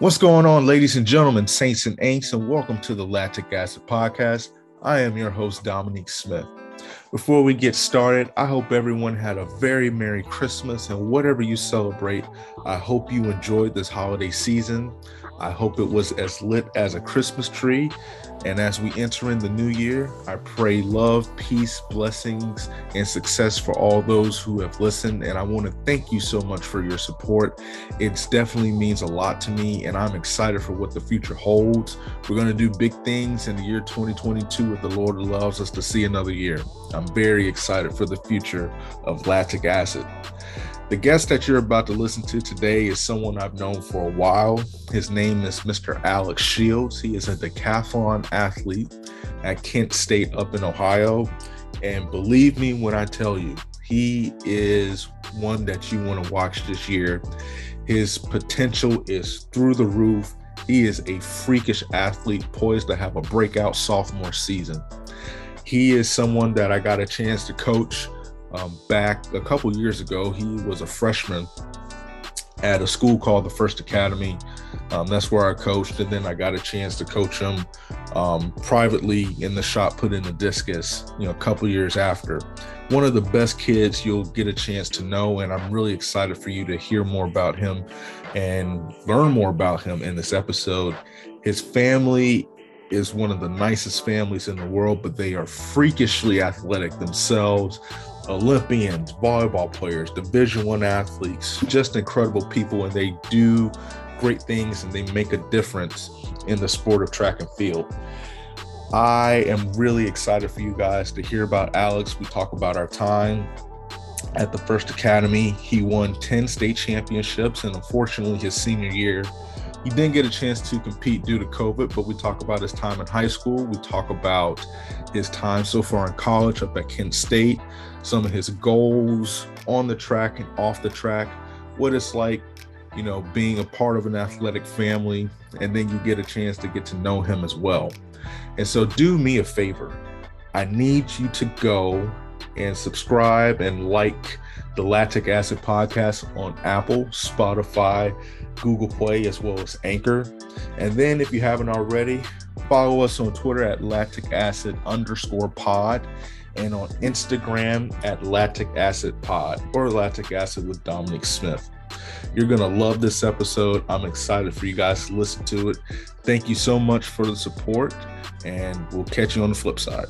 What's going on, ladies and gentlemen, saints and ain'ts, and welcome to the Lactic Acid Podcast. I am your host, Dominique Smith. Before we get started, I hope everyone had a very Merry Christmas and whatever you celebrate, I hope you enjoyed this holiday season. I hope it was as lit as a Christmas tree. And as we enter in the new year, I pray love, peace, blessings, and success for all those who have listened. And I want to thank you so much for your support. It definitely means a lot to me, and I'm excited for what the future holds. We're going to do big things in the year 2022 if the Lord allows us to see another year. I'm very excited for the future of lactic acid. The guest that you're about to listen to today is someone I've known for a while. His name is Mr. Alex Shields. He is a decathlon athlete at Kent State up in Ohio. And believe me when I tell you, he is one that you want to watch this year. His potential is through the roof. He is a freakish athlete poised to have a breakout sophomore season. He is someone that I got a chance to coach um, back a couple years ago. He was a freshman at a school called the First Academy. Um, that's where I coached, and then I got a chance to coach him um, privately in the shot put in the discus. You know, a couple years after. One of the best kids you'll get a chance to know, and I'm really excited for you to hear more about him and learn more about him in this episode. His family is one of the nicest families in the world, but they are freakishly athletic themselves. Olympians, volleyball players, Division One athletes, just incredible people, and they do great things and they make a difference in the sport of track and field. I am really excited for you guys to hear about Alex. We talk about our time at the First Academy. He won 10 state championships, and unfortunately, his senior year, he didn't get a chance to compete due to COVID, but we talk about his time in high school. We talk about his time so far in college up at Kent State, some of his goals on the track and off the track, what it's like, you know, being a part of an athletic family, and then you get a chance to get to know him as well. And so, do me a favor. I need you to go and subscribe and like the Lactic Acid Podcast on Apple, Spotify, Google Play, as well as Anchor. And then, if you haven't already, follow us on Twitter at lactic acid underscore pod and on Instagram at lactic acid pod or lactic acid with Dominique Smith. You're going to love this episode. I'm excited for you guys to listen to it. Thank you so much for the support, and we'll catch you on the flip side.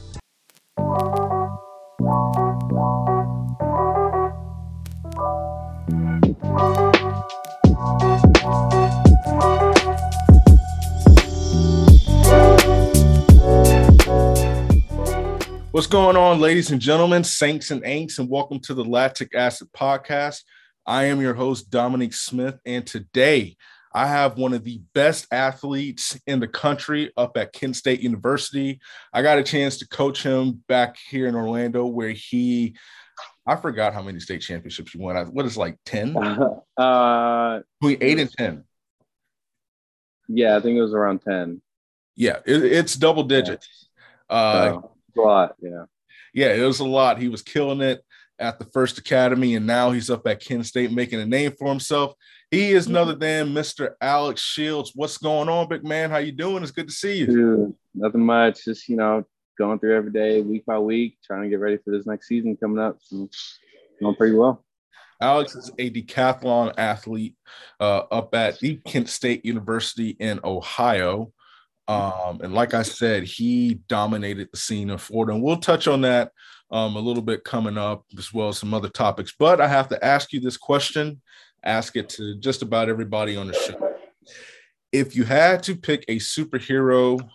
What's going on, ladies and gentlemen, saints and ain'ts, and welcome to the Lactic Acid Podcast. I am your host, Dominique Smith, and today I have one of the best athletes in the country up at Kent State University. I got a chance to coach him back here in Orlando, where he, I forgot how many state championships he won. What is like 10? Uh, Between eight and 10. Yeah, I think it was around 10. Yeah, it, it's double digits. Uh, So, a lot, yeah. yeah, it was a lot. He was killing it at the first academy, and now he's up at Kent State making a name for himself. He is none other than Mr. Alex Shields. What's going on, big man? How you doing? It's good to see you. Dude, nothing much. Just, you know, going through every day, week by week, trying to get ready for this next season coming up. So, going pretty well. Alex is a decathlon athlete uh, up at the Kent State University in Ohio. Um, and like I said, he dominated the scene in Florida. And we'll touch on that um, a little bit coming up, as well as some other topics. But I have to ask you this question, ask it to just about everybody on the show. If you had to pick a superhero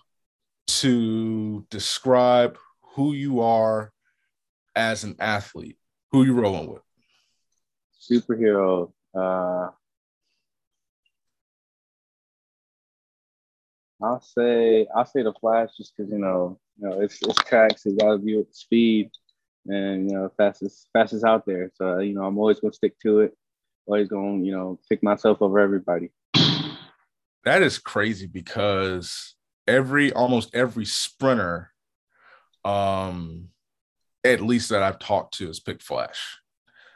to describe who you are as an athlete, who you rolling with? Superhero. Uh, I'll say I'll say the Flash just because you know you know it's it's tracks. You gotta be with speed, and you know fastest fastest out there. So you know I'm always gonna stick to it. Always gonna you know pick myself over everybody. That is crazy because every almost every sprinter, um, at least that I've talked to, has picked Flash.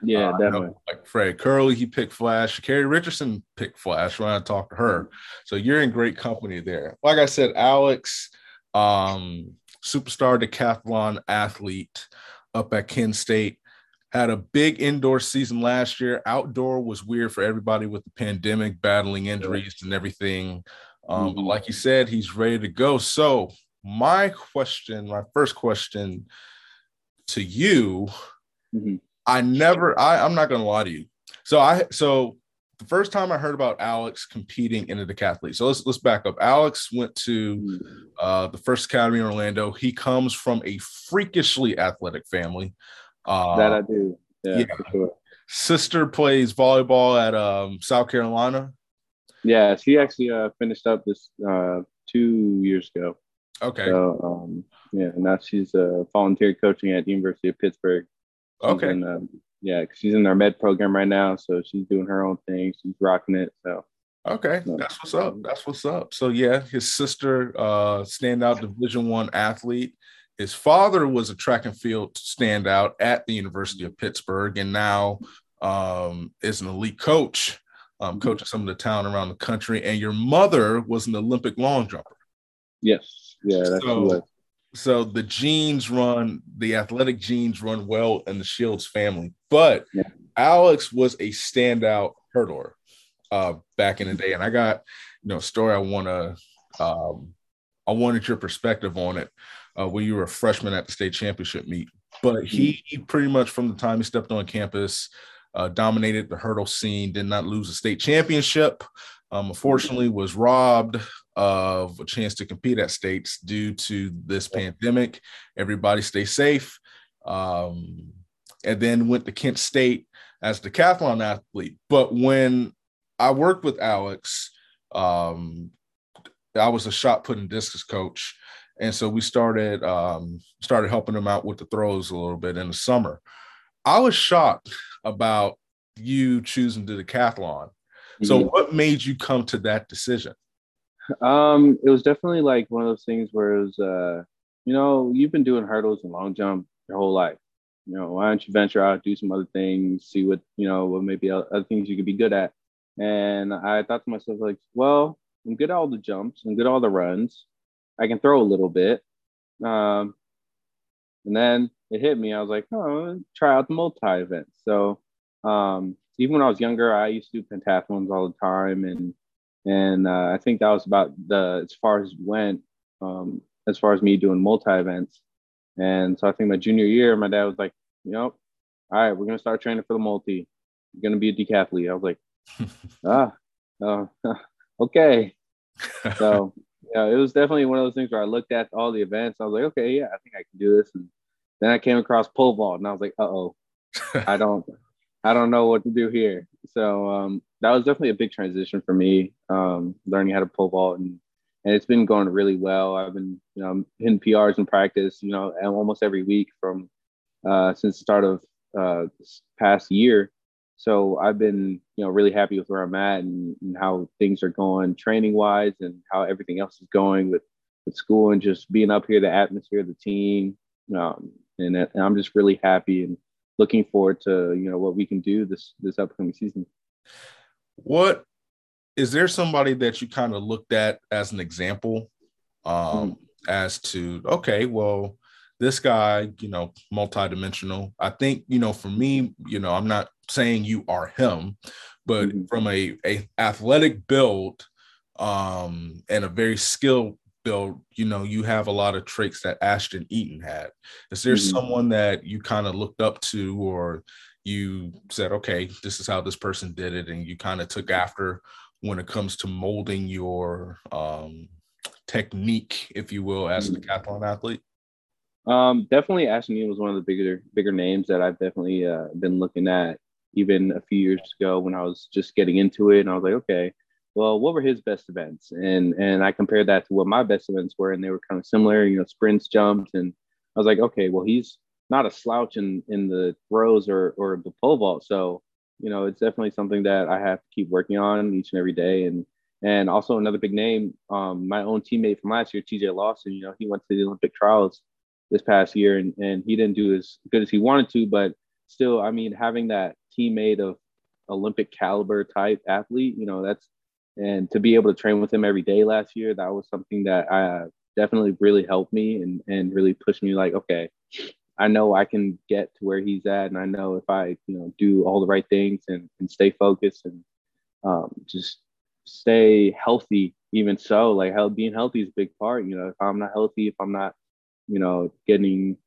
Yeah, uh, definitely. like Fred Kerley, he picked Flash. Carrie Richardson picked Flash when I talked to her. So you're in great company there. Like I said, Alex, um, superstar decathlon athlete up at Kent State. Had a big indoor season last year. Outdoor was weird for everybody with the pandemic, battling injuries and everything. Um, mm-hmm. But like you said, he's ready to go. So, my question, my first question to you, mm-hmm. I never, I, I'm not going to lie to you. So, I, so the first time I heard about Alex competing in the decathlete. So let's let's back up. Alex went to uh, the first academy in Orlando. He comes from a freakishly athletic family. Uh, that I do. Yeah, yeah. Sure. Sister plays volleyball at um, South Carolina. Yeah, she actually uh, finished up this uh, two years ago. Okay. So um, yeah, now she's uh, volunteer coaching at the University of Pittsburgh. She's okay. In, uh, yeah, she's in our med program right now, so she's doing her own thing. She's rocking it. So. Okay, that's what's up. That's what's up. So yeah, his sister, uh, standout Division One athlete. His father was a track and field standout at the University of Pittsburgh, and now um, is an elite coach, um, coaching some of the town around the country. And your mother was an Olympic long jumper. Yes, yeah, that's so, so the genes run, the athletic genes run well in the Shields family. But yeah. Alex was a standout hurdler uh, back in the day, and I got you know a story I want to. Um, I wanted your perspective on it uh, when you were a freshman at the state championship meet. But he, he pretty much from the time he stepped on campus, uh, dominated the hurdle scene, did not lose a state championship. Um, unfortunately, was robbed of a chance to compete at states due to this pandemic. Everybody stay safe. Um, and then went to Kent State as the decathlon athlete. But when I worked with Alex, um, I was a shot put and discus coach and so we started um, started helping them out with the throws a little bit in the summer. I was shocked about you choosing the decathlon. So, mm-hmm. what made you come to that decision? Um, it was definitely like one of those things where it was, uh, you know, you've been doing hurdles and long jump your whole life. You know, why don't you venture out, do some other things, see what you know, what maybe other things you could be good at. And I thought to myself, like, well, I'm good at all the jumps, I'm good at all the runs. I can throw a little bit. Um, and then it hit me. I was like, oh, try out the multi event. So um, even when I was younger, I used to do pentathlons all the time, and and uh, I think that was about the as far as went um, as far as me doing multi events. And so I think my junior year, my dad was like, you know, all right, we're gonna start training for the multi. You're gonna be a decathlete. I was like, ah, uh, okay. So yeah, it was definitely one of those things where I looked at all the events. I was like, okay, yeah, I think I can do this. And then I came across pole vault, and I was like, uh oh, I don't, I don't know what to do here. So um, that was definitely a big transition for me, um, learning how to pole vault, and and it's been going really well. I've been, you know, hitting PRs in practice, you know, almost every week from uh, since the start of uh, this past year. So I've been, you know, really happy with where I'm at and, and how things are going training wise and how everything else is going with, with school and just being up here, the atmosphere, the team. Um, and, and I'm just really happy and looking forward to, you know, what we can do this, this upcoming season. What is there somebody that you kind of looked at as an example um, mm-hmm. as to, okay, well, this guy, you know, multidimensional. I think, you know, for me, you know, I'm not saying you are him, but mm-hmm. from a, a athletic build um and a very skilled build, you know, you have a lot of traits that Ashton Eaton had. Is there mm-hmm. someone that you kind of looked up to or you said, okay, this is how this person did it, and you kind of took after when it comes to molding your um technique, if you will, as mm-hmm. a decathlon athlete? Um, definitely Ashton Eaton was one of the bigger bigger names that I've definitely uh, been looking at even a few years ago when I was just getting into it and I was like, okay, well, what were his best events? And and I compared that to what my best events were and they were kind of similar, you know, sprints, jumps, and I was like, okay, well, he's not a slouch in in the throws or or the pole vault. So, you know, it's definitely something that I have to keep working on each and every day. And and also another big name, um, my own teammate from last year, TJ Lawson, you know, he went to the Olympic trials this past year and, and he didn't do as good as he wanted to, but still, I mean, having that teammate of Olympic caliber type athlete, you know, that's and to be able to train with him every day last year, that was something that I definitely really helped me and and really pushed me like, okay, I know I can get to where he's at, and I know if I, you know, do all the right things and, and stay focused and um, just stay healthy. Even so, like being healthy is a big part. You know, if I'm not healthy, if I'm not, you know, getting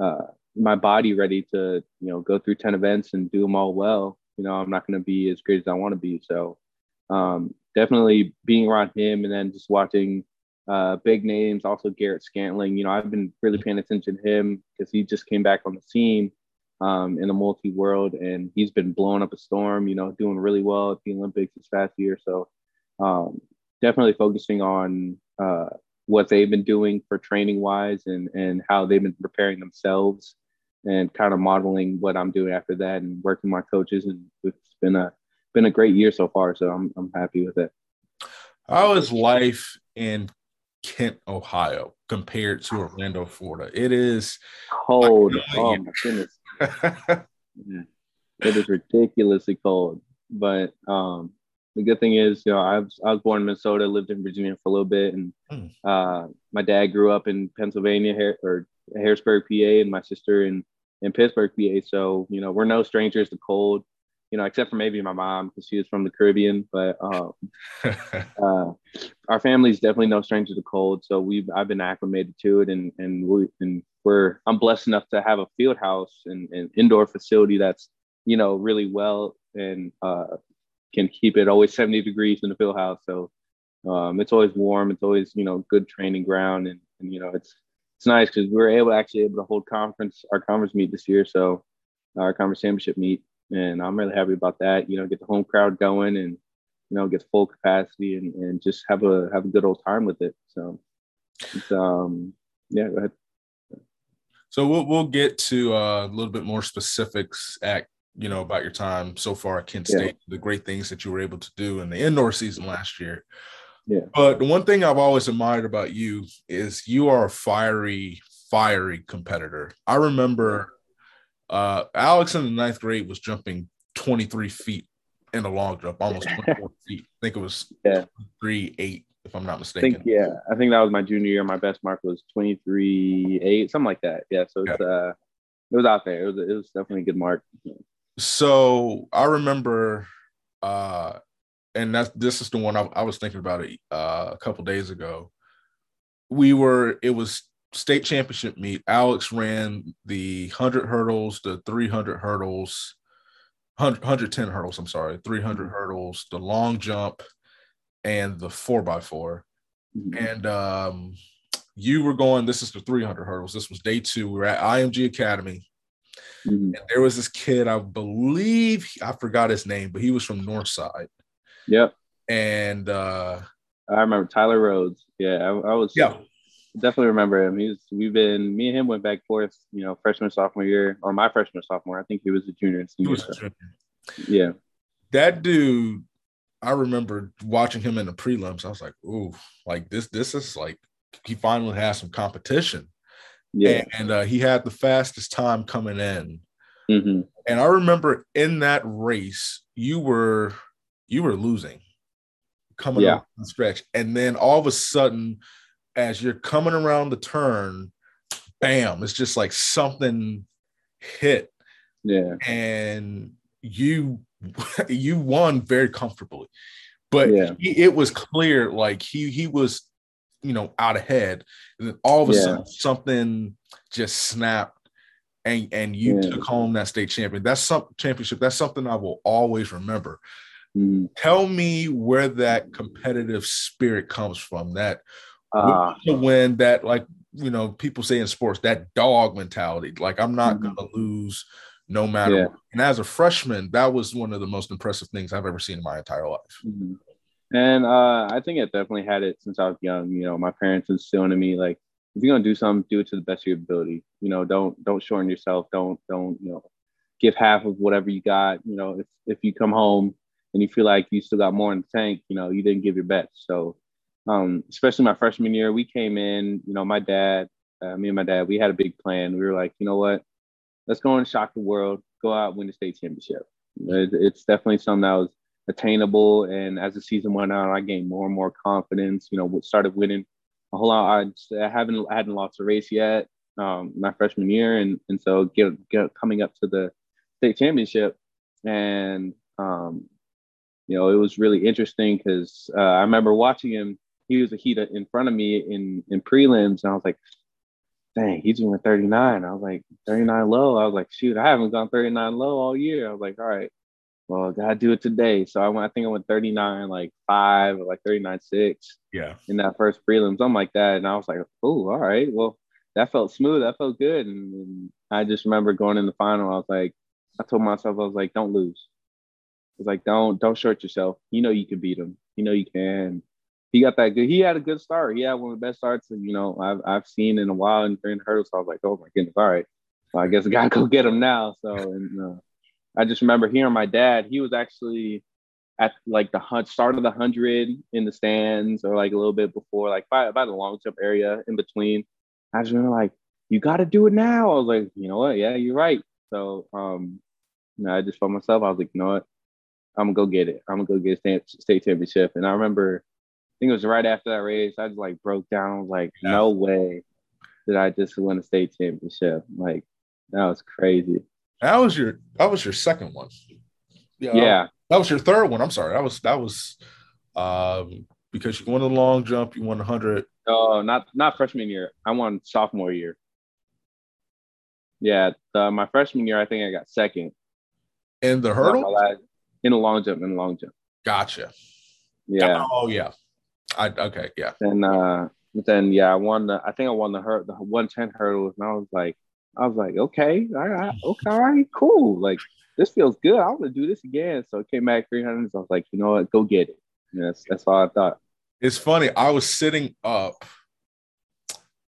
uh, my body ready to, you know, go through ten events and do them all well, you know, I'm not going to be as great as I want to be. So, um, definitely being around him, and then just watching uh, big names, also Garrett Scantling. You know, I've been really paying attention to him because he just came back on the scene um, in the multi world, and he's been blowing up a storm. You know, doing really well at the Olympics this past year. So um, definitely focusing on uh, what they've been doing for training wise, and and how they've been preparing themselves, and kind of modeling what I'm doing after that, and working my coaches. And it's been a been a great year so far. So I'm I'm happy with it. How is life in Kent, Ohio, compared to Orlando, Florida. It is cold. Oh my goodness. yeah. It is ridiculously cold. But um, the good thing is, you know, I was, I was born in Minnesota, lived in Virginia for a little bit, and mm. uh, my dad grew up in Pennsylvania or Harrisburg, PA, and my sister in in Pittsburgh, PA. So you know, we're no strangers to cold you know, except for maybe my mom because she was from the Caribbean. But um, uh, our family's definitely no stranger to cold, so we've I've been acclimated to it, and and we and we're I'm blessed enough to have a field house and an indoor facility that's you know really well and uh, can keep it always 70 degrees in the field house. So um, it's always warm. It's always you know good training ground, and, and you know it's it's nice because we were able actually able to hold conference our conference meet this year. So our conference championship meet and I'm really happy about that. You know, get the home crowd going and you know get full capacity and, and just have a have a good old time with it. So, um, yeah, go ahead. So we'll we'll get to uh, a little bit more specifics at you know about your time so far at Kent State, yeah. the great things that you were able to do in the indoor season last year. Yeah. But the one thing I've always admired about you is you are a fiery, fiery competitor. I remember uh, Alex in the ninth grade was jumping 23 feet in a long jump, almost 24 feet. I think it was yeah. three eight, if I'm not mistaken. I think, yeah, I think that was my junior year. My best mark was 23 eight, something like that. Yeah, so it's yeah. uh, it was out there. It was it was definitely a good mark. So I remember, uh, and that's this is the one I, I was thinking about it uh, a couple days ago. We were it was state championship meet, Alex ran the 100 hurdles, the 300 hurdles, 100, 110 hurdles, I'm sorry, 300 mm-hmm. hurdles, the long jump, and the 4x4. Mm-hmm. And um, you were going, this is the 300 hurdles. This was day two. We were at IMG Academy. Mm-hmm. And there was this kid, I believe, I forgot his name, but he was from Northside. Yep. And uh, I remember Tyler Rhodes. Yeah, I, I was. Yeah definitely remember him. He's we've been me and him went back forth, you know, freshman sophomore year or my freshman sophomore. I think he was a junior and senior. So. Junior. Yeah, that dude. I remember watching him in the prelims. I was like, "Ooh, like this. This is like he finally has some competition." Yeah, and, and uh, he had the fastest time coming in. Mm-hmm. And I remember in that race, you were you were losing coming yeah. up the stretch, and then all of a sudden as you're coming around the turn, bam, it's just like something hit. Yeah. And you you won very comfortably. But yeah. he, it was clear like he he was, you know, out ahead. And then all of a yeah. sudden something just snapped and and you yeah. took home that state champion. That's some championship. That's something I will always remember. Mm. Tell me where that competitive spirit comes from. That uh, to win that like you know people say in sports that dog mentality? Like i'm not mm-hmm. gonna lose no matter yeah. what. And as a freshman that was one of the most impressive things i've ever seen in my entire life. Mm-hmm. and uh, i think it definitely had it since i was young you know my parents instilling in me like if you're gonna do something do it to the best of your ability. You know don't don't shorten yourself. Don't don't you know give half of whatever you got. You know if, if you come home and you feel like you still got more in the tank you know you didn't give your best. So um, especially my freshman year, we came in, you know, my dad, uh, me and my dad, we had a big plan. We were like, you know what, let's go and shock the world. go out win the state championship. It's definitely something that was attainable. And as the season went on, I gained more and more confidence. You know, started winning a whole lot. I, I haven't I hadn't lost a race yet um, my freshman year, and and so get, get coming up to the state championship, and um, you know it was really interesting because uh, I remember watching him. He was a heat in front of me in in prelims, and I was like, dang, he's doing 39. I was like, 39 low. I was like, shoot, I haven't gone 39 low all year. I was like, all right, well, I gotta do it today. So I went, I think I went 39, like five or like 39, six. Yeah. In that first prelim, something like that. And I was like, oh, all right. Well, that felt smooth. That felt good. And, and, I just remember going in the final. I was like, I told myself, I was like, don't lose. It's was like, don't, don't short yourself. You know you can beat him. You know you can he got that good. He had a good start. He had one of the best starts, you know, I've I've seen in a while in during hurdles. So I was like, oh my goodness, all right. Well, I guess I gotta go get him now. So and uh, I just remember hearing my dad. He was actually at like the hunt start of the hundred in the stands, or like a little bit before, like by by the long jump area in between. I just remember like, you got to do it now. I was like, you know what? Yeah, you're right. So um, you know, I just found myself, I was like, you know what? I'm gonna go get it. I'm gonna go get a state championship. And I remember think it was right after that race. I just like broke down. I was like, yeah. no way did I just win a state championship. Like that was crazy. That was your that was your second one. Yeah. yeah. That was your third one. I'm sorry. That was that was um because you won the long jump, you won hundred. Oh, not not freshman year. I won sophomore year. Yeah, the, my freshman year, I think I got second. In the hurdle? In the long jump, in the long jump. Gotcha. Yeah. Oh yeah. I okay, yeah. And uh then yeah, I won the I think I won the hurt the 110 hurdles and I was like I was like, okay, all right, okay, all right, cool. Like this feels good. I want to do this again. So I came back 300. So I was like, you know what, go get it. And that's that's all I thought. It's funny. I was sitting up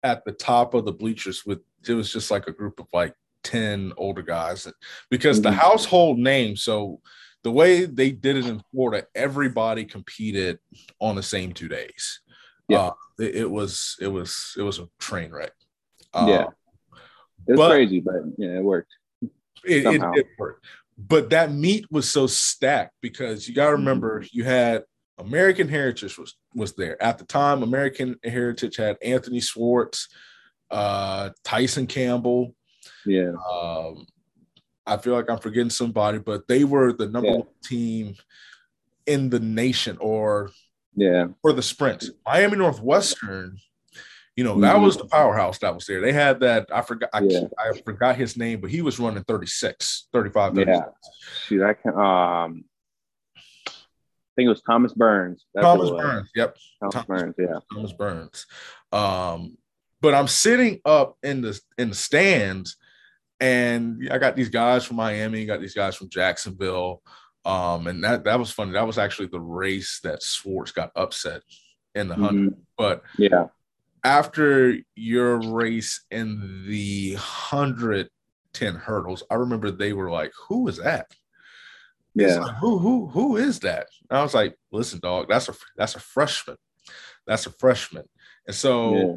at the top of the bleachers with it was just like a group of like 10 older guys because mm-hmm. the household name. So the way they did it in Florida, everybody competed on the same two days. Yeah, uh, it, it, was it was it was a train wreck. Uh, yeah, it's crazy, but yeah, it worked. It, it, it, worked, but that meet was so stacked because you got to remember mm-hmm. you had American Heritage was was there at the time. American Heritage had Anthony Schwartz, uh, Tyson Campbell, yeah, um, I feel like I'm forgetting somebody, but they were the number yeah. one team in the nation or yeah for the sprint. Miami Northwestern, you know, that mm-hmm. was the powerhouse that was there. They had that, I forgot I, yeah. I forgot his name, but he was running 36, 35, 36. Yeah. Shoot, I can um I think it was Thomas Burns. That's Thomas Burns, yep. Thomas, Thomas Burns, yeah. Thomas Burns. Um, but I'm sitting up in the in the stands and I got these guys from Miami, got these guys from Jacksonville. Um, and that that was funny. That was actually the race that Schwartz got upset in the 100 mm-hmm. But yeah, after your race in the 110 hurdles, I remember they were like, Who is that? Yeah, like, who who who is that? And I was like, listen, dog, that's a that's a freshman. That's a freshman. And so yeah.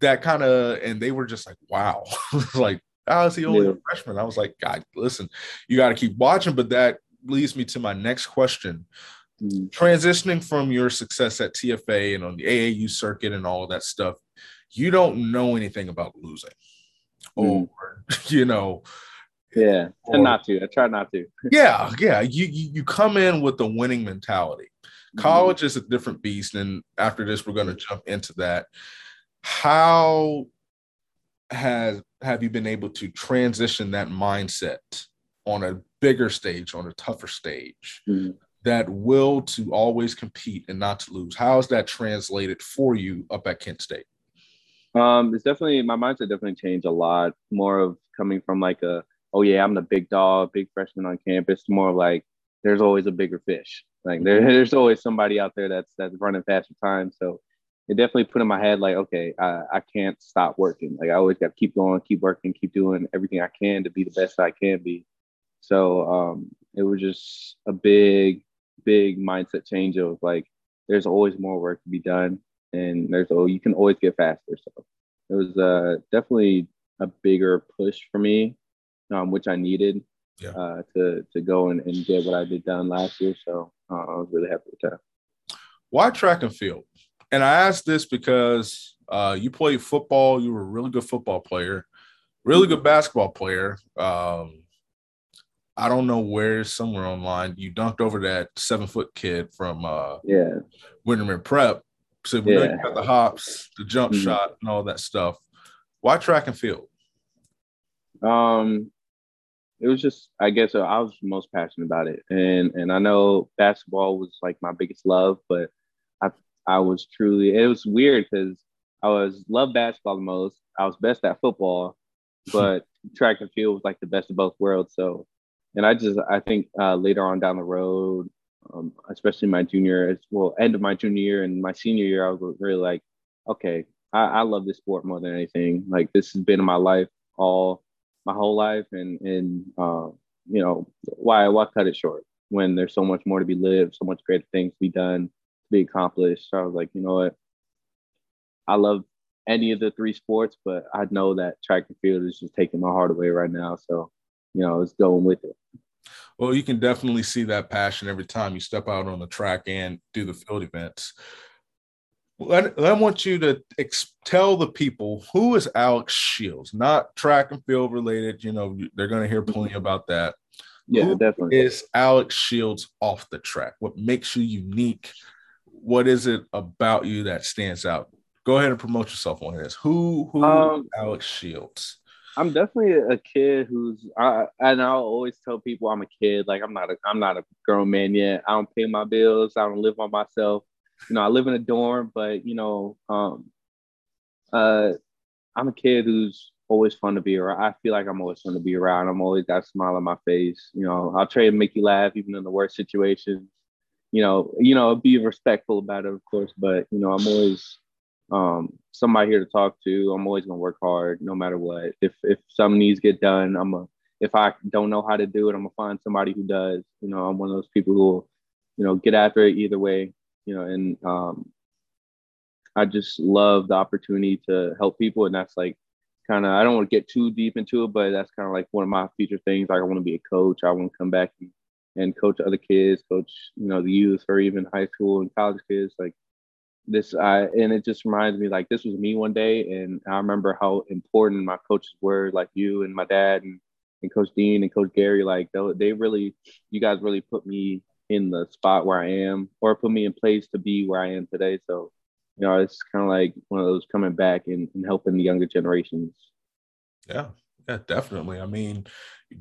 that kind of and they were just like, wow. like I was the only yeah. freshman. I was like, God, listen, you got to keep watching. But that leads me to my next question. Mm-hmm. Transitioning from your success at TFA and on the AAU circuit and all of that stuff, you don't know anything about losing. Mm-hmm. Or, you know, yeah, or, and not to. I try not to. yeah, yeah. You, you you come in with the winning mentality. Mm-hmm. College mm-hmm. is a different beast, and after this, we're going to jump into that. How has have you been able to transition that mindset on a bigger stage, on a tougher stage, mm-hmm. that will to always compete and not to lose? How has that translated for you up at Kent State? Um, it's definitely my mindset definitely changed a lot. More of coming from like a oh yeah, I'm the big dog, big freshman on campus. More of like there's always a bigger fish. Like there, there's always somebody out there that's that's running faster time. So it definitely put in my head like, okay, I, I can't stop working. Like I always got to keep going, keep working, keep doing everything I can to be the best I can be. So um, it was just a big, big mindset change of like, there's always more work to be done, and there's oh, you can always get faster. So it was uh, definitely a bigger push for me, um, which I needed. yeah. uh, to to go and, and get what I did done last year. So uh, I was really happy with that. Why track and field? And I asked this because uh, you played football. You were a really good football player, really good basketball player. Um, I don't know where, somewhere online, you dunked over that seven foot kid from uh, yeah Windermere Prep. So we yeah. know you got the hops, the jump mm-hmm. shot, and all that stuff. Why track and field? Um, it was just I guess I was most passionate about it, and and I know basketball was like my biggest love, but I was truly it was weird because I was love basketball the most. I was best at football, but track and field was like the best of both worlds. So, and I just I think uh, later on down the road, um, especially my junior as well, end of my junior year and my senior year, I was really like, okay, I, I love this sport more than anything. Like this has been in my life all my whole life, and and uh, you know why why cut it short when there's so much more to be lived, so much greater things to be done, be accomplished. So I was like, you know what, I love any of the three sports, but I know that track and field is just taking my heart away right now. So you know, it's going with it. Well, you can definitely see that passion every time you step out on the track and do the field events. I want you to ex- tell the people who is Alex Shields, not track and field related. You know, they're going to hear plenty about that. Yeah, who definitely. Is Alex Shields off the track? What makes you unique? What is it about you that stands out? Go ahead and promote yourself on this. Who who um, Alex Shields? I'm definitely a kid who's I, and I'll always tell people I'm a kid. Like I'm not a I'm not a grown man yet. I don't pay my bills. I don't live on myself you know, I live in a dorm, but you know, um, uh, I'm a kid who's always fun to be around. I feel like I'm always fun to be around. I'm always got a smile on my face. You know, I'll try to make you laugh even in the worst situations. You know, you know, be respectful about it, of course, but you know, I'm always um, somebody here to talk to. I'm always gonna work hard no matter what. If if some needs get done, I'm a if I don't know how to do it, I'm gonna find somebody who does. You know, I'm one of those people who will, you know, get after it either way you know, and um, I just love the opportunity to help people. And that's like kind of, I don't want to get too deep into it, but that's kind of like one of my future things. Like I want to be a coach. I want to come back and, and coach other kids, coach, you know, the youth or even high school and college kids. Like this, I, and it just reminds me like this was me one day. And I remember how important my coaches were, like you and my dad and, and Coach Dean and Coach Gary. Like they, they really, you guys really put me in the spot where I am or put me in place to be where I am today. So, you know, it's kind of like one of those coming back and, and helping the younger generations. Yeah, yeah, definitely. I mean,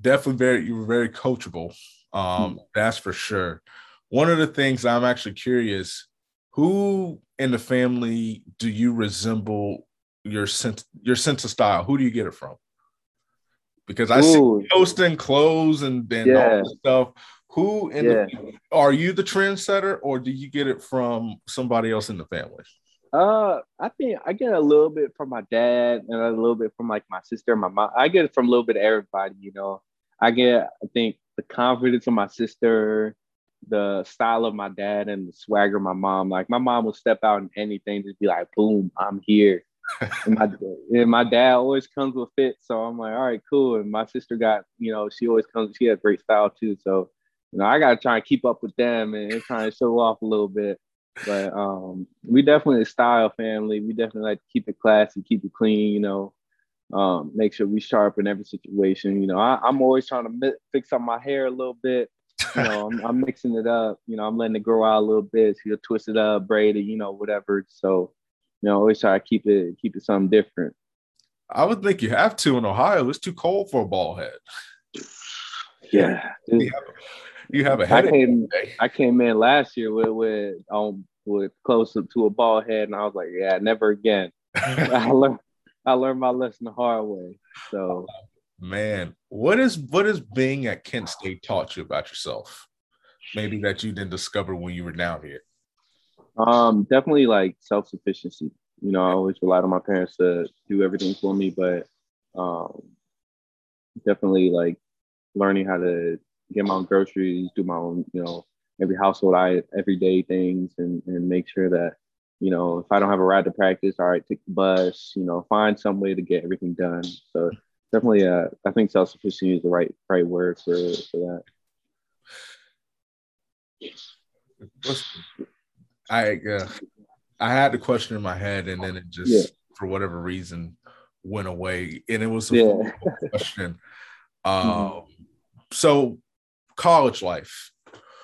definitely very you were very coachable. Um, mm-hmm. that's for sure. One of the things I'm actually curious, who in the family do you resemble your sense your sense of style? Who do you get it from? Because I Ooh. see posting clothes and, and yeah. all this stuff. Who in yeah. the are you the trendsetter or do you get it from somebody else in the family? Uh, I think I get a little bit from my dad and a little bit from like my sister, my mom. I get it from a little bit of everybody, you know. I get, I think, the confidence of my sister, the style of my dad, and the swagger of my mom. Like my mom will step out in anything, just be like, "Boom, I'm here." and, my, and my dad always comes with fit, so I'm like, "All right, cool." And my sister got, you know, she always comes. She has great style too, so you know, I gotta try and keep up with them and try and show off a little bit. But um, we definitely a style family. We definitely like to keep it classy, keep it clean. You know, um, make sure we sharp in every situation. You know, I, am always trying to mi- fix up my hair a little bit. You know, I'm, I'm, mixing it up. You know, I'm letting it grow out a little bit. So you twist it up, braid it. You know, whatever. So, you know, always try to keep it keep it something different. I would think you have to in Ohio. It's too cold for a ball head. Yeah you have a headache. I came, I came in last year with with um with close up to a ball head, and I was like, yeah, never again. I learned I learned my lesson the hard way. So, man, what is what is being at Kent State taught you about yourself? Maybe that you didn't discover when you were down here. Um, definitely like self sufficiency. You know, I always relied on my parents to do everything for me, but um, definitely like learning how to get my own groceries, do my own, you know, every household I everyday things and, and make sure that, you know, if I don't have a ride to practice, all right, take the bus, you know, find some way to get everything done. So definitely. Uh, I think self sufficiency is the right right word for for that. I uh, I had the question in my head, and then it just yeah. for whatever reason went away, and it was a yeah. question. Mm-hmm. Um, mm-hmm. so college life.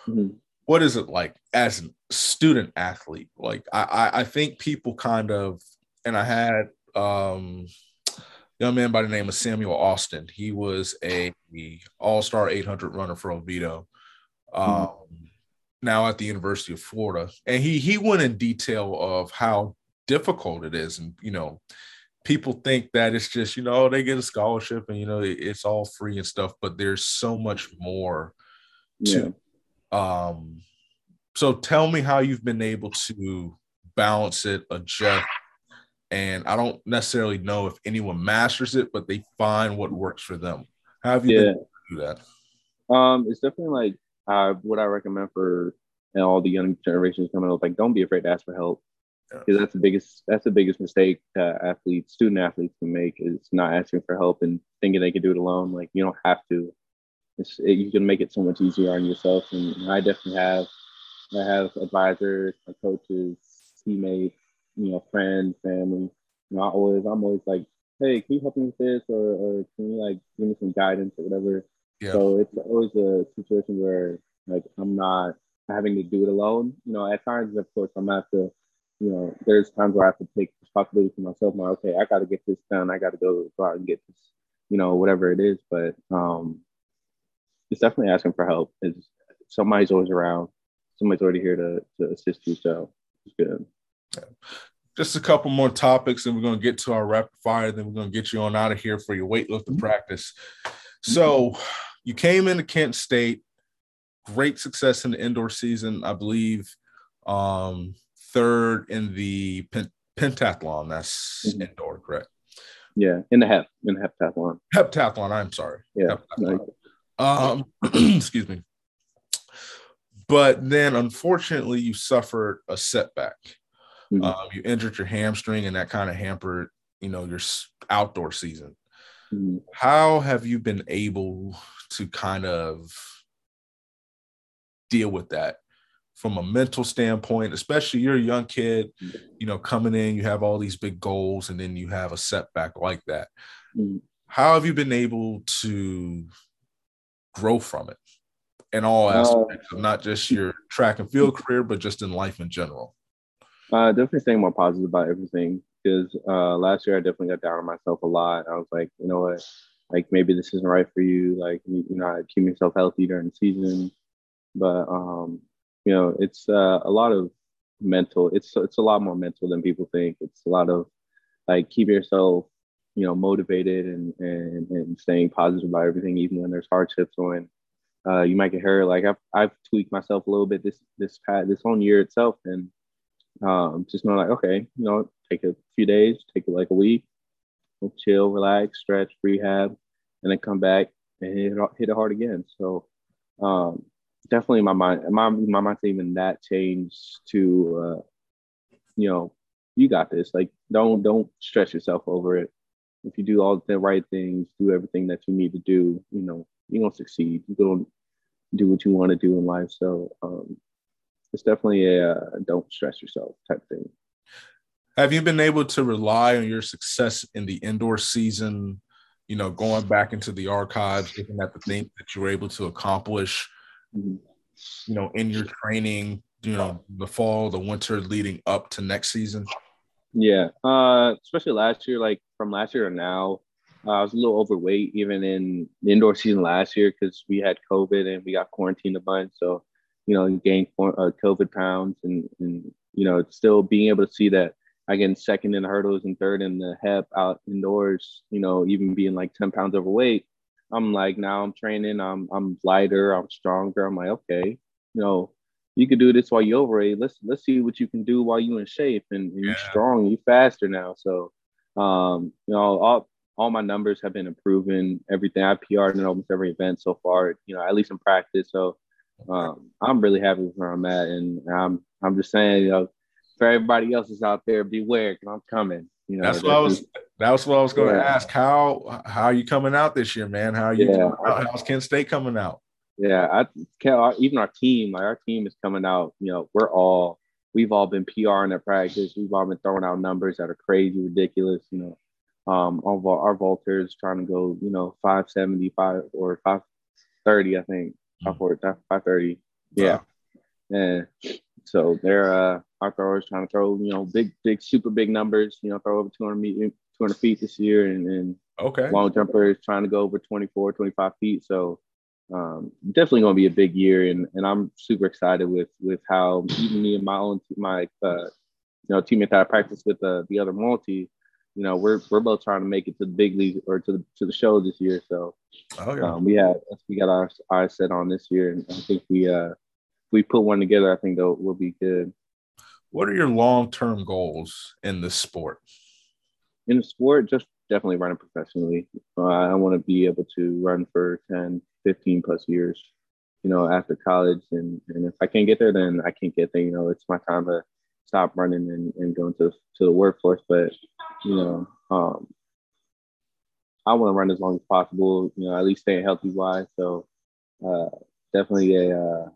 Mm-hmm. What is it like as a student athlete? Like I, I, think people kind of, and I had um, young man by the name of Samuel Austin. He was a all-star 800 runner for Oviedo. Mm-hmm. Um, mm-hmm. Now at the University of Florida, and he he went in detail of how difficult it is, and you know, people think that it's just you know they get a scholarship and you know it's all free and stuff, but there's so much more to. Um, so tell me how you've been able to balance it, adjust, and I don't necessarily know if anyone masters it, but they find what works for them. How have you yeah. do that? Um, it's definitely like uh, what I recommend for you know, all the young generations coming up. Like, don't be afraid to ask for help because yeah. that's the biggest that's the biggest mistake that athletes, student athletes, can make is not asking for help and thinking they can do it alone. Like, you don't have to. It's, it, you can make it so much easier on yourself, and I definitely have. I have advisors, my coaches, teammates, you know, friends, family. You know, I always, I'm always like, hey, can you help me with this, or, or can you like give me some guidance or whatever. Yeah. So it's always a situation where like I'm not having to do it alone. You know, at times, of course, I'm have to. You know, there's times where I have to take responsibility for myself. My okay, I got to get this done. I got to go go out and get this. You know, whatever it is, but um, it's definitely asking for help. Is somebody's always around. Somebody's already here to to assist you. So it's good. Just a couple more topics and we're going to get to our rapid fire then we're going to get you on out of here for your weightlifting mm-hmm. practice so you came into kent state great success in the indoor season i believe um, third in the pen- pentathlon that's mm-hmm. indoor correct yeah in the hep in the heptathlon heptathlon i'm sorry yeah um excuse me but then unfortunately you suffered a setback Mm-hmm. Um, you injured your hamstring, and that kind of hampered, you know, your outdoor season. Mm-hmm. How have you been able to kind of deal with that from a mental standpoint? Especially you're a young kid, mm-hmm. you know, coming in, you have all these big goals, and then you have a setback like that. Mm-hmm. How have you been able to grow from it? in all aspects uh, of not just your track and field career, but just in life in general? Uh, definitely staying more positive about everything because uh, last year I definitely got down on myself a lot. I was like, you know what, like maybe this isn't right for you. Like you, you know, I keep myself healthy during the season, but um, you know, it's uh, a lot of mental. It's it's a lot more mental than people think. It's a lot of like keep yourself, you know, motivated and and and staying positive about everything, even when there's hardships when uh, you might get hurt. Like I've I've tweaked myself a little bit this this past this whole year itself, and um, just know like, okay, you know, take a few days, take like a week, chill, relax, stretch, rehab, and then come back and hit it, hit it hard again. So um, definitely my mind, my, my mind's even that changed to, uh, you know, you got this. Like, don't don't stress yourself over it. If you do all the right things, do everything that you need to do, you know, you're gonna succeed. You're gonna do what you want to do in life. So um, it's definitely a uh, don't stress yourself type thing. Have you been able to rely on your success in the indoor season? You know, going back into the archives, looking at the things that you were able to accomplish, mm-hmm. you know, in your training, you know, the fall, the winter leading up to next season? Yeah, uh, especially last year, like from last year to now, uh, I was a little overweight even in the indoor season last year because we had COVID and we got quarantined a bunch. So you know, gain uh, COVID pounds and, and, you know, still being able to see that I get second in hurdles and third in the hep out indoors, you know, even being like 10 pounds overweight. I'm like, now I'm training, I'm, I'm lighter, I'm stronger. I'm like, okay, you know, you can do this while you're overweight. Let's, let's see what you can do while you're in shape and, and yeah. you're strong, you're faster now. So, um, you know, all, all my numbers have been improving. Everything I PR'd in almost every event so far, you know, at least in practice. So um, I'm really happy with where I'm at, and I'm I'm just saying, you know, for everybody else is out there, beware, because I'm coming. You know, that's what I was. That's what I was going to yeah. ask. How how are you coming out this year, man? How are you? Yeah. How's Kent State coming out? Yeah, I can even our team, like our team is coming out. You know, we're all we've all been PR in their practice. We've all been throwing out numbers that are crazy, ridiculous. You know, um, all our, our vaulters trying to go, you know, five seventy five or five thirty, I think, five thirty. Yeah, wow. and so they're uh, our throwers trying to throw, you know, big, big, super big numbers. You know, throw over 200 meters, 200 feet this year, and, and okay, long jumpers trying to go over 24, 25 feet. So um, definitely going to be a big year, and and I'm super excited with with how even me and my own my uh, you know teammate that I practice with uh, the other multi, you know we're we're both trying to make it to the big league or to the to the show this year. So oh, yeah. um, we have we got our eyes set on this year, and I think we uh we put one together. I think that will be good. What are your long term goals in the sport? In the sport, just definitely running professionally. Uh, I want to be able to run for 10, 15 plus years, you know, after college. And, and if I can't get there, then I can't get there. You know, it's my time to stop running and, and go into to the workforce. But, you know, um, I want to run as long as possible, you know, at least staying healthy wise. So uh, definitely a, uh,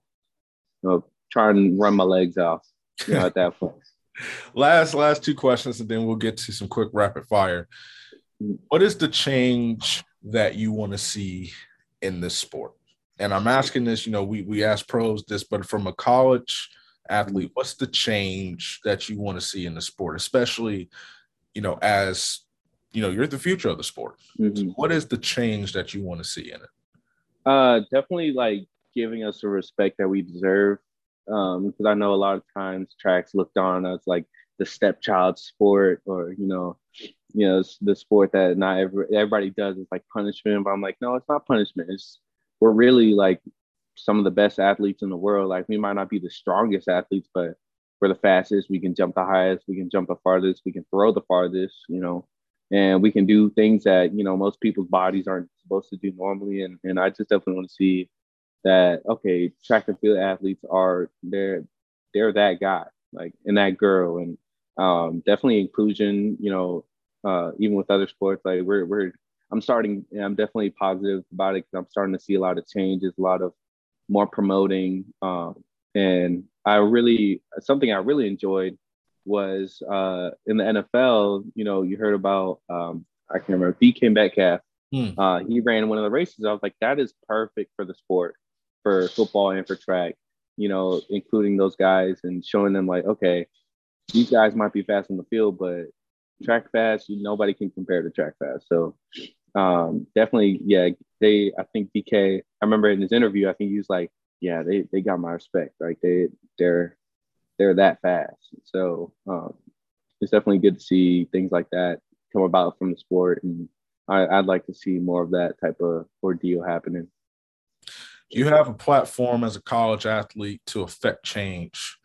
you know, try and run my legs off, you know, at that point. last, last two questions, and then we'll get to some quick rapid fire. What is the change that you want to see in this sport? And I'm asking this, you know, we we ask pros this, but from a college athlete, what's the change that you want to see in the sport, especially, you know, as you know, you're the future of the sport. Mm-hmm. what is the change that you want to see in it? Uh, definitely like giving us the respect that we deserve. Um, because I know a lot of times tracks looked on us like the stepchild sport, or you know, you know, the sport that not every, everybody does is like punishment. But I'm like, no, it's not punishment. It's we're really like some of the best athletes in the world. Like we might not be the strongest athletes, but we're the fastest. We can jump the highest. We can jump the farthest. We can throw the farthest. You know, and we can do things that you know most people's bodies aren't supposed to do normally. And and I just definitely want to see that. Okay, track and field athletes are they're they're that guy like and that girl and um, definitely inclusion. You know, uh, even with other sports. Like we're we're I'm starting. I'm definitely positive about it because I'm starting to see a lot of changes, a lot of more promoting, um, and I really something I really enjoyed was uh, in the NFL. You know, you heard about um, I can't remember DK Metcalf. Hmm. Uh, he ran one of the races. I was like, that is perfect for the sport, for football and for track. You know, including those guys and showing them like, okay, these guys might be fast in the field, but track fast, nobody can compare to track fast. So um, definitely, yeah, they. I think DK. I remember in his interview, I think he was like, "Yeah, they they got my respect. Like they they're they're that fast." So um, it's definitely good to see things like that come about from the sport, and I, I'd like to see more of that type of ordeal happening. You have a platform as a college athlete to affect change.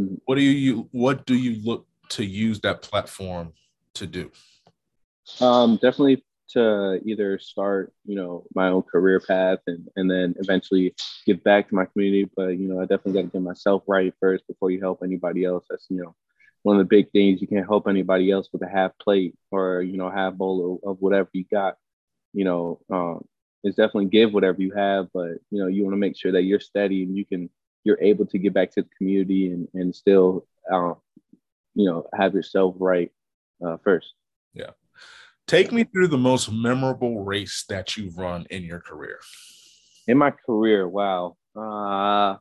Mm-hmm. What do you what do you look to use that platform to do? Um, definitely to either start, you know, my own career path and, and then eventually give back to my community. But, you know, I definitely got to get myself right first before you help anybody else. That's, you know, one of the big things. You can't help anybody else with a half plate or, you know, half bowl of, of whatever you got. You know, um, it's definitely give whatever you have, but, you know, you want to make sure that you're steady and you can, you're able to give back to the community and, and still, uh, you know, have yourself right uh, first. Yeah. Take me through the most memorable race that you've run in your career. In my career, wow. Uh,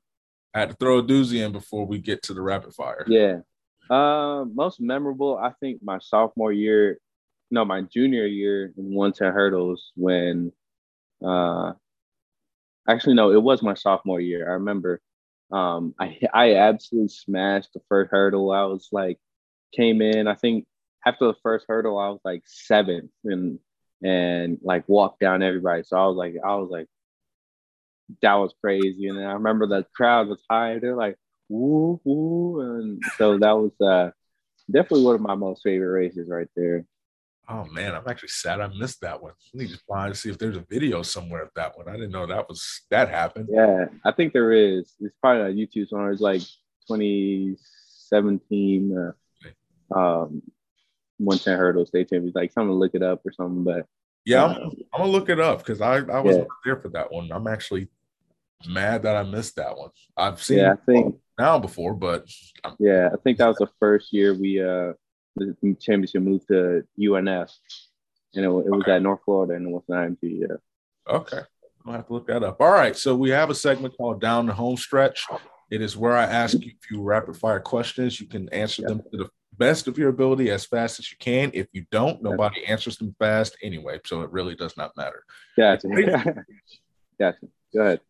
I had to throw a doozy in before we get to the rapid fire. Yeah. Uh, most memorable, I think my sophomore year, no, my junior year in 110 hurdles when, uh, actually, no, it was my sophomore year. I remember um, I, I absolutely smashed the first hurdle. I was like, came in, I think after the first hurdle, I was like seventh and and like walked down everybody. So I was like, I was like, that was crazy. And I remember the crowd was high. They're like, woo woo, and so that was uh definitely one of my most favorite races right there. Oh man, I'm actually sad I missed that one. I need to find see if there's a video somewhere of that one. I didn't know that was that happened. Yeah, I think there is. It's probably on YouTube somewhere. It's like 2017. Uh, um, 110 hurdle state champion. Like something to look it up or something. But yeah, I'm, I'm gonna look it up because I I was yeah. there for that one. I'm actually mad that I missed that one. I've seen yeah, I think now before, but I'm, yeah, I think that was the first year we uh the championship moved to UNF, and it, it was okay. at North Florida and it was not IMG. Yeah. Okay, I'll have to look that up. All right, so we have a segment called Down the Home Stretch. It is where I ask you a few rapid fire questions. You can answer them to the best of your ability as fast as you can. If you don't, nobody answers them fast anyway, so it really does not matter. Gotcha. gotcha. Go ahead.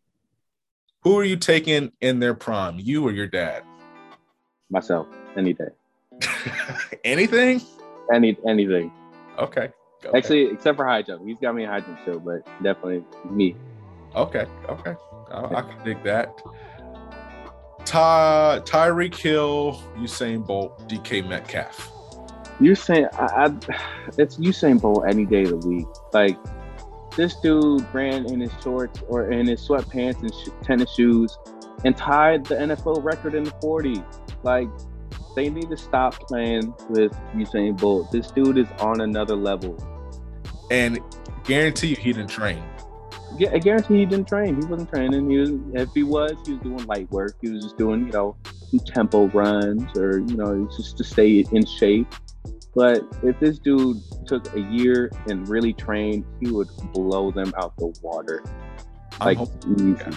Who are you taking in their prime, you or your dad? Myself, any day. Anything? Any anything. Okay. okay. Actually, except for high jump, he's got me a high jump too, but definitely me. Okay. Okay. I, I can dig that. Ty Tyreek Hill, Usain Bolt, DK Metcalf. Usain, I, I, it's Usain Bolt any day of the week. Like this dude ran in his shorts or in his sweatpants and sh- tennis shoes and tied the NFL record in the 40. Like they need to stop playing with Usain Bolt. This dude is on another level. And guarantee you he didn't train. Yeah, I guarantee he didn't train. He wasn't training. He was if he was, he was doing light work. He was just doing, you know, some tempo runs or, you know, just to stay in shape. But if this dude took a year and really trained, he would blow them out the water. Like easy. Yeah.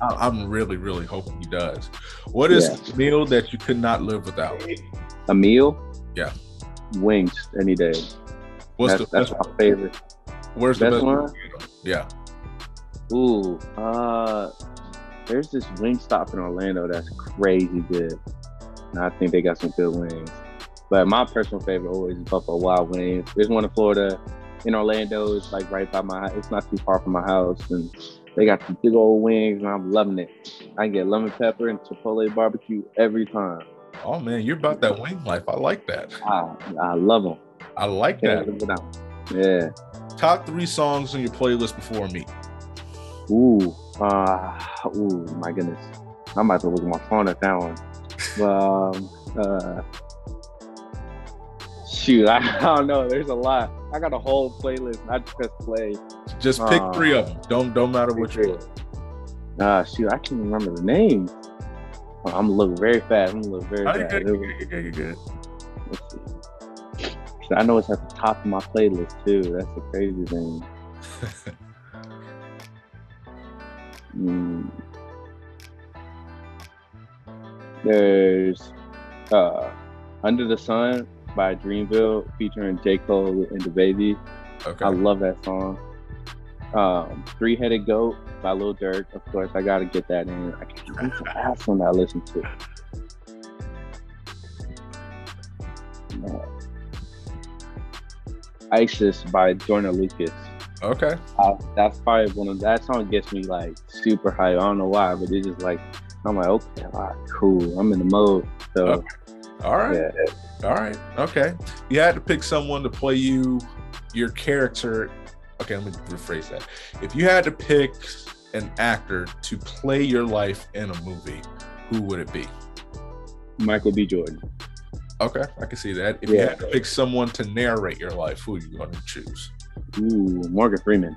I'm really, really hoping he does. What is yeah. a meal that you could not live without? A meal? Yeah. Wings any day. What's that's, the that's my favorite. Where's the best one? Yeah. Ooh, uh, there's this wing stop in Orlando that's crazy good. And I think they got some good wings. But my personal favorite always is Buffalo Wild Wings. There's one in Florida, in Orlando. It's like right by my. It's not too far from my house, and they got some big old wings, and I'm loving it. I get lemon pepper and chipotle barbecue every time. Oh man, you're about that wing life. I like that. I, I love them. I like that. Yeah. Top three songs on your playlist before me. Ooh, uh, ooh, my goodness. I'm about to look at my phone at that one. um, uh, shoot, I, I, don't know. There's a lot. I got a whole playlist. I just press play. Just pick uh, three of them. Don't don't matter what you're. Uh, shoot, I can't remember the name. I'm gonna look very fast. I'm gonna look very oh, fast. You're good, you're good, you're good. Let's see. I know it's at the top of my playlist too. That's the crazy thing. mm. There's uh, Under the Sun by Dreamville featuring J. Cole and DaBaby. Okay. I love that song. Um, Three Headed Goat by Lil Durk. Of course, I gotta get that in. I can't remember the last one I listened to. ISIS by Joyner Lucas. Okay. Uh, that's probably one of that song gets me like super high. I don't know why, but it's just like I'm like, okay, all right, cool. I'm in the mode. So okay. All right. Yeah. All right. Okay. You had to pick someone to play you your character. Okay, let me rephrase that. If you had to pick an actor to play your life in a movie, who would it be? Michael B. Jordan. Okay, I can see that. If yeah. you had to pick someone to narrate your life, who are you going to choose? Ooh, Morgan Freeman.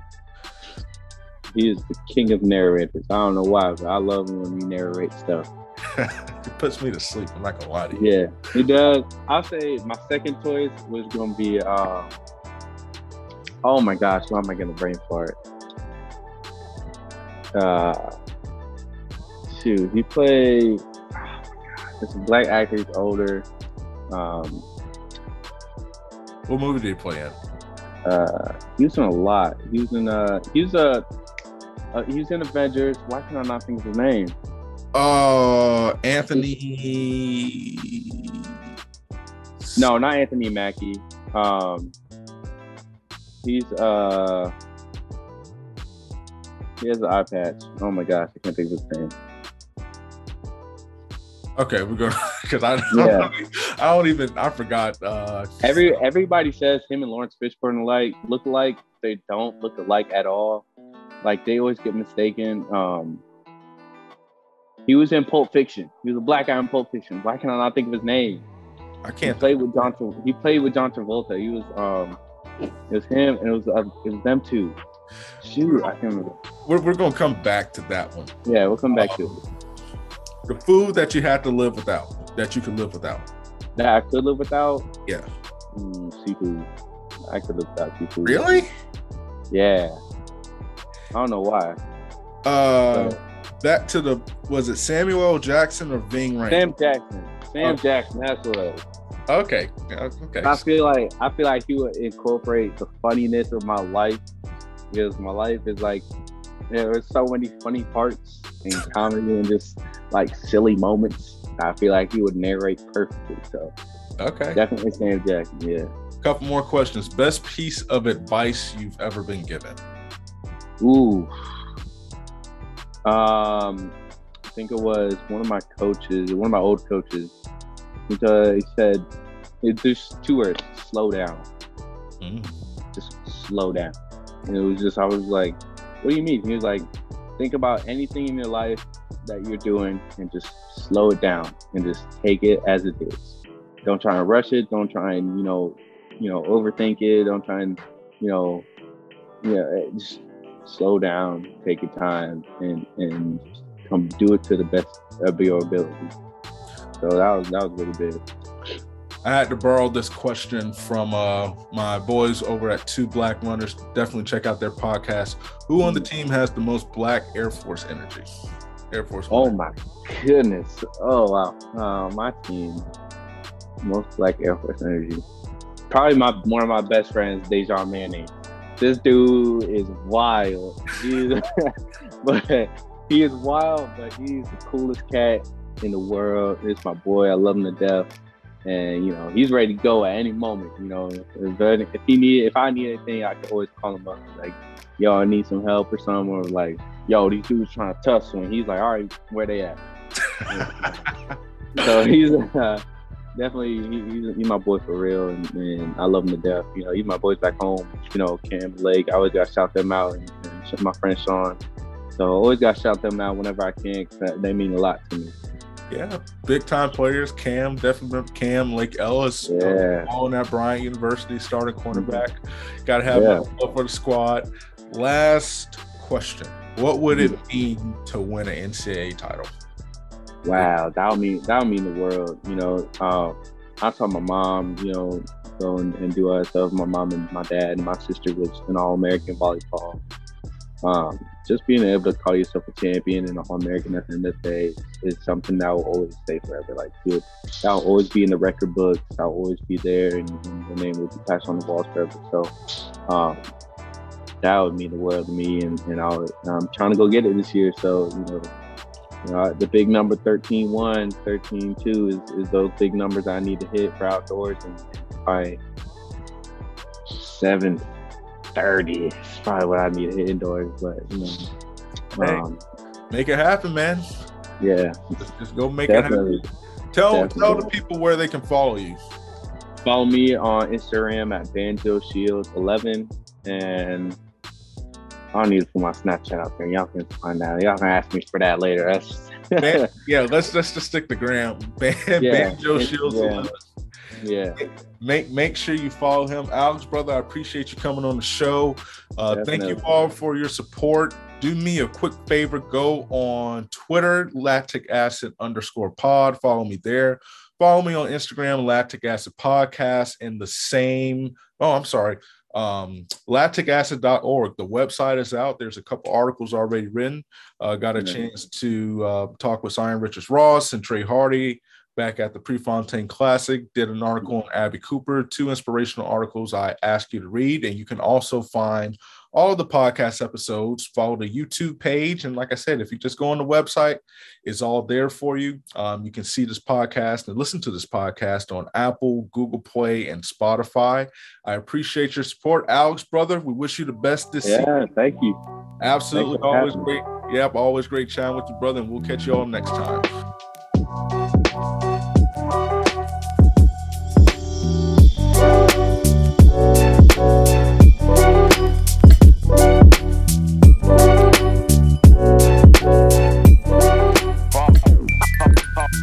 He is the king of narrators. I don't know why, but I love him when he narrates stuff. it puts me to sleep. I'm not gonna lie to you. Yeah, it does. I'll say my second choice was gonna be. Uh, oh my gosh, why am I gonna brain fart? Uh, shoot, he played. Oh it's a black actor. He's older. Um, what movie did he play in? Uh, he was in a lot. He was in uh, he was a, uh, he was in Avengers. Why can I not think of his name? Uh, Anthony. No, not Anthony Mackie. Um, he's uh, he has an eye patch. Oh my gosh, I can't think of his name. Okay, we're gonna because I, yeah. I don't even I forgot. Uh, Every everybody says him and Laurence Fishburne alike look alike. They don't look alike at all. Like they always get mistaken. Um, he was in Pulp Fiction. He was a black guy in Pulp Fiction. Why can I not think of his name? I can't. He played with John. He played with John Travolta. He was um, it was him and it was uh, it was them two. Shoot, I can't remember. We're, we're gonna come back to that one. Yeah, we'll come back um, to it. The food that you had to live without, that you could live without. That I could live without. Yeah. Mm, seafood. I could live without seafood. Really? Yeah. I don't know why. Uh, but, that to the was it Samuel Jackson or Ving Rhames? Sam Jackson. Sam okay. Jackson. That's what. It was. Okay. Okay. I feel like I feel like he would incorporate the funniness of my life because my life is like there's so many funny parts in comedy and just like silly moments. I feel like he would narrate perfectly. So okay, definitely Sam Jackson. Yeah. Couple more questions. Best piece of advice you've ever been given? Ooh. Um, I think it was one of my coaches, one of my old coaches. Because he said, "It's just two words: slow down." Mm. Just slow down. And it was just, I was like, "What do you mean?" He was like, "Think about anything in your life that you're doing, and just slow it down, and just take it as it is. Don't try and rush it. Don't try and you know, you know, overthink it. Don't try and you know, yeah, just slow down, take your time, and and come do it to the best of your ability. So that was that was really big. I had to borrow this question from uh, my boys over at Two Black Runners. Definitely check out their podcast. Who on the team has the most Black Air Force energy? Air Force. Oh my goodness! Oh wow! Uh, my team, most Black Air Force energy. Probably my one of my best friends, Dejan Manning. This dude is wild. He's, but he is wild, but he's the coolest cat in the world. It's my boy. I love him to death. And you know he's ready to go at any moment. You know if, if he need if I need anything, I can always call him up. Like, yo, I need some help or something. Or like, yo, these dudes trying to tussle. And he's like, all right, where they at? so he's uh, definitely he, he's, he's, my boy for real, and, and, I love him to death. You know, he's my boys back home. You know, Cam Lake. I always got to shout them out, and, and my friend Sean. So I always got to shout them out whenever I can because they mean a lot to me. Yeah, big time players. Cam, definitely Cam, Lake Ellis, um, yeah. all in at Bryant University, starting mm-hmm. cornerback. Got to have yeah. love for the squad. Last question: What would it mm-hmm. mean to win an NCAA title? Wow, that would mean that would mean the world. You know, uh, I told my mom, you know, go and, and do other stuff. My mom and my dad and my sister was an All American volleyball. Um, just being able to call yourself a champion and an All American at the end of the day is something that will always stay forever. Like that will always be in the record books. That'll always be there, and, and the name will be passed on the walls forever. So. Um, that would mean the world to me, and, and i am trying to go get it this year. So you know, you know, the big number 13 1, 13 2 is, is those big numbers I need to hit for outdoors. And, by 730 is probably what I need to hit indoors. But, you know, hey, um, make it happen, man. Yeah. Just, just go make Definitely. it happen. Tell, Definitely. tell the people where they can follow you. Follow me on Instagram at Banjo Shields 11 and I don't need to put my Snapchat out there. Y'all can find out. Y'all can ask me for that later. That's yeah. Let's let's just stick the gram. Ban, yeah, Banjo Shields. Yeah. yeah. Make make sure you follow him, Alex, brother. I appreciate you coming on the show. Uh, thank you all for your support. Do me a quick favor. Go on Twitter, lactic acid underscore pod. Follow me there. Follow me on Instagram, lactic acid podcast, and the same. Oh, I'm sorry um, lacticacid.org. The website is out. There's a couple articles already written. Uh, got a mm-hmm. chance to uh, talk with Sanya Richards Ross and Trey Hardee back at the Prefontaine Classic. Did an article on Abbey Cooper, two inspirational articles I ask you to read. And you can also find all the podcast episodes. Follow the YouTube page. And like I said, if you just go on the website, it's all there for you. Um, you can see this podcast and listen to this podcast on Apple, Google Play, and Spotify. I appreciate your support, Alex, brother. We wish you the best this yeah, season. thank you. Absolutely. Always great. Yep, always great chatting with you, brother. And we'll catch you all next time.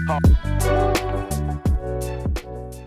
Paul.